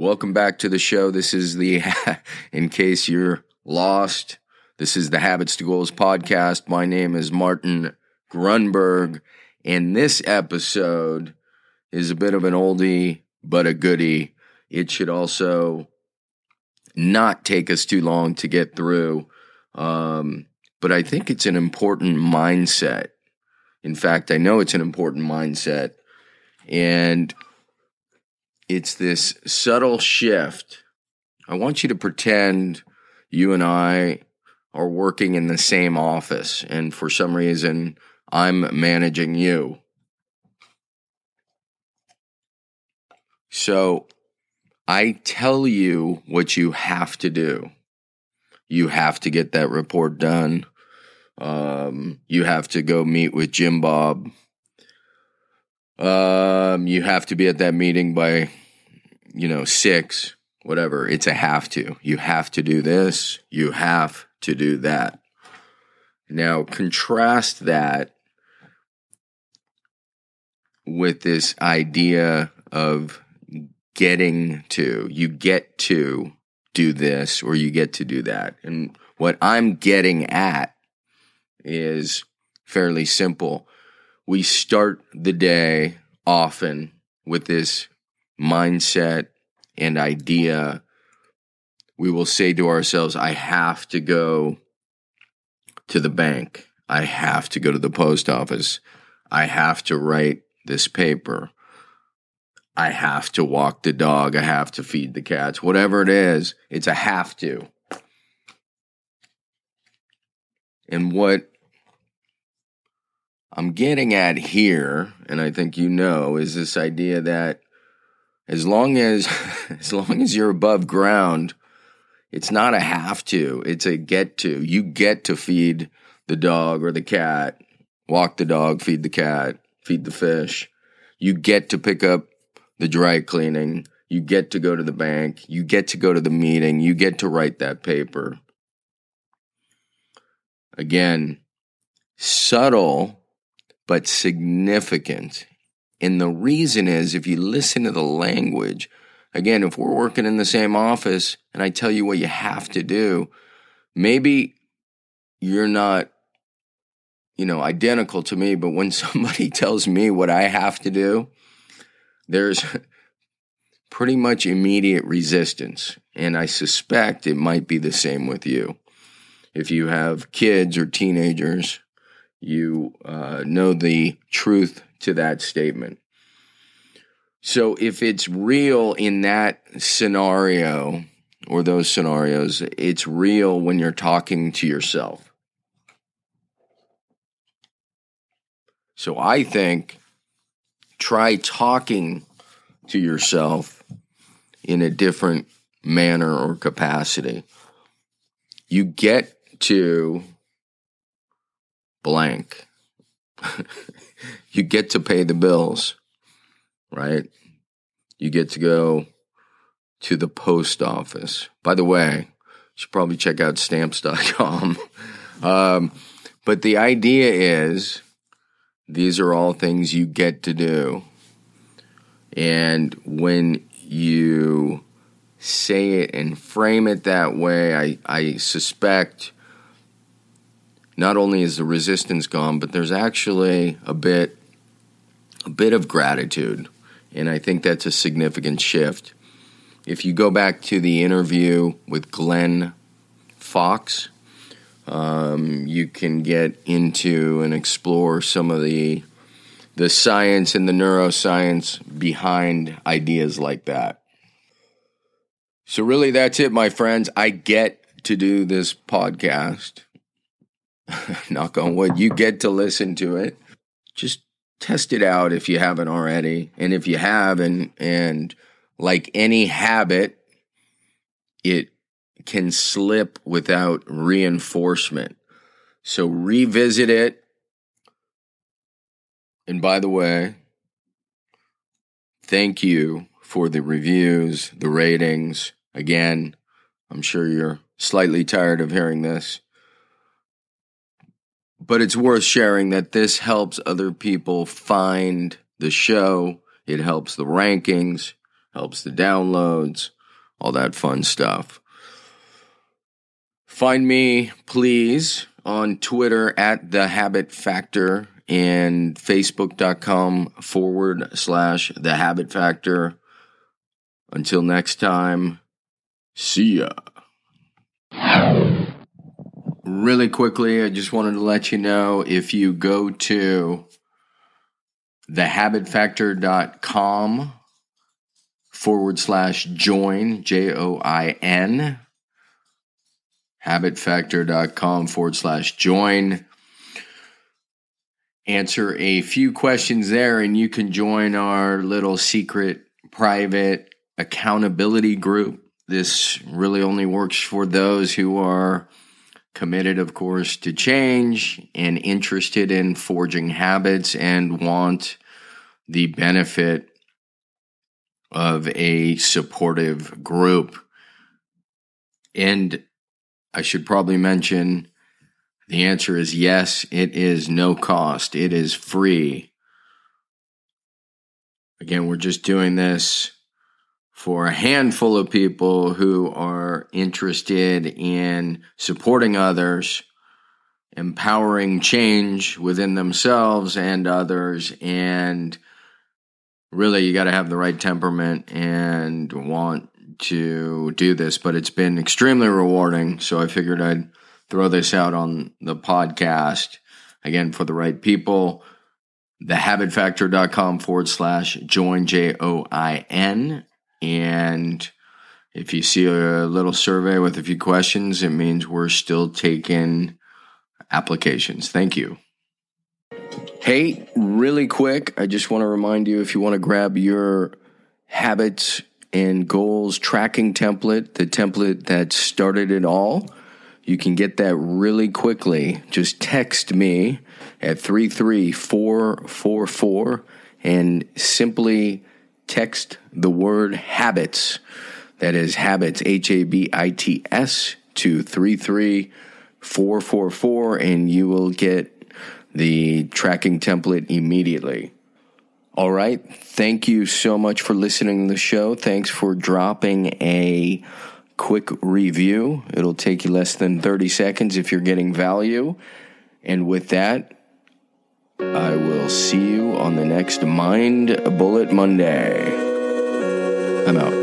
Welcome back to the show. This is the, in case you're lost, this is the Habits to Goals podcast. My name is Martin Grunberg, and this episode is a bit of an oldie, but a goodie. It should also not take us too long to get through. Um, but I think it's an important mindset. In fact, I know it's an important mindset. And it's this subtle shift. I want you to pretend you and I are working in the same office, and for some reason, I'm managing you. So I tell you what you have to do. You have to get that report done. Um, you have to go meet with Jim Bob. Um, you have to be at that meeting by you know, six, whatever. It's a have to. You have to do this. You have to do that. Now, contrast that with this idea of getting to, you get to do this or you get to do that. And what I'm getting at is fairly simple. We start the day often with this mindset and idea, we will say to ourselves, I have to go to the bank. I have to go to the post office. I have to write this paper. I have to walk the dog. I have to feed the cats. Whatever it is, it's a have to. And what I'm getting at here, and I think you know, is this idea that as long as as long as you're above ground, it's not a have to, it's a get to. You get to feed the dog or the cat, walk the dog, feed the cat, feed the fish. You get to pick up the dry cleaning. You get to go to the bank. You get to go to the meeting. You get to write that paper. Again, subtle but significant and the reason is if you listen to the language, again, if we're working in the same office and I tell you what you have to do, maybe you're not, you know, identical to me, but when somebody tells me what I have to do, there's pretty much immediate resistance. And I suspect it might be the same with you. If you have kids or teenagers, you uh, know the truth to that statement. So if it's real in that scenario or those scenarios, it's real when you're talking to yourself. So I think try talking to yourself in a different manner or capacity. You get to blank. you get to pay the bills, right? You get to go to the post office. By the way, you should probably check out stamps.com. um, but the idea is these are all things you get to do. And when you say it and frame it that way, I, I suspect not only is the resistance gone, but there's actually a bit a bit of gratitude. And I think that's a significant shift. If you go back to the interview with Glenn Fox, um, you can get into and explore some of the the science and the neuroscience behind ideas like that. So really that's it my friends. I get to do this podcast knock on wood, you get to listen to it. Just test it out if you haven't already. And if you have, and, and like any habit, it can slip without reinforcement. So revisit it. And by the way, thank you for the reviews, the ratings. Again, I'm sure you're slightly tired of hearing this. But it's worth sharing that this helps other people find the show. It helps the rankings, helps the downloads, all that fun stuff. Find me, please, on Twitter at The Habit Factor and Facebook.com forward slash The Habit Factor. Until next time, see ya. Really quickly, I just wanted to let you know if you go to thehabitfactor.com forward slash join, J O I N, habitfactor.com forward slash join. Answer a few questions there, and you can join our little secret private accountability group. This really only works for those who are committed, of course, to change and interested in forging habits and want the benefit of a supportive group. And I should probably mention the answer is yes, it is no cost, it is free. Again, we're just doing this for a handful of people who are interested in supporting others, empowering change within themselves and others, and really you got to have the right temperament and want to do this. But it's been extremely rewarding, so I figured I'd throw this out on the podcast again for the right people thehabitfactor.com forward slash join J O I N and if you see a little survey with a few questions, it means we're still taking applications. Thank you. Hey, really quick, I just want to remind you if you want to grab your habits and goals tracking template, the template that started it all, you can get that really quickly. Just text me at 33444 and simply text the word habits. That is habits, H A B I T S, to 33444, and you will get the tracking template immediately. All right. Thank you so much for listening to the show. Thanks for dropping a quick review. It'll take you less than 30 seconds if you're getting value. And with that, I will see you on the next Mind Bullet Monday. Out.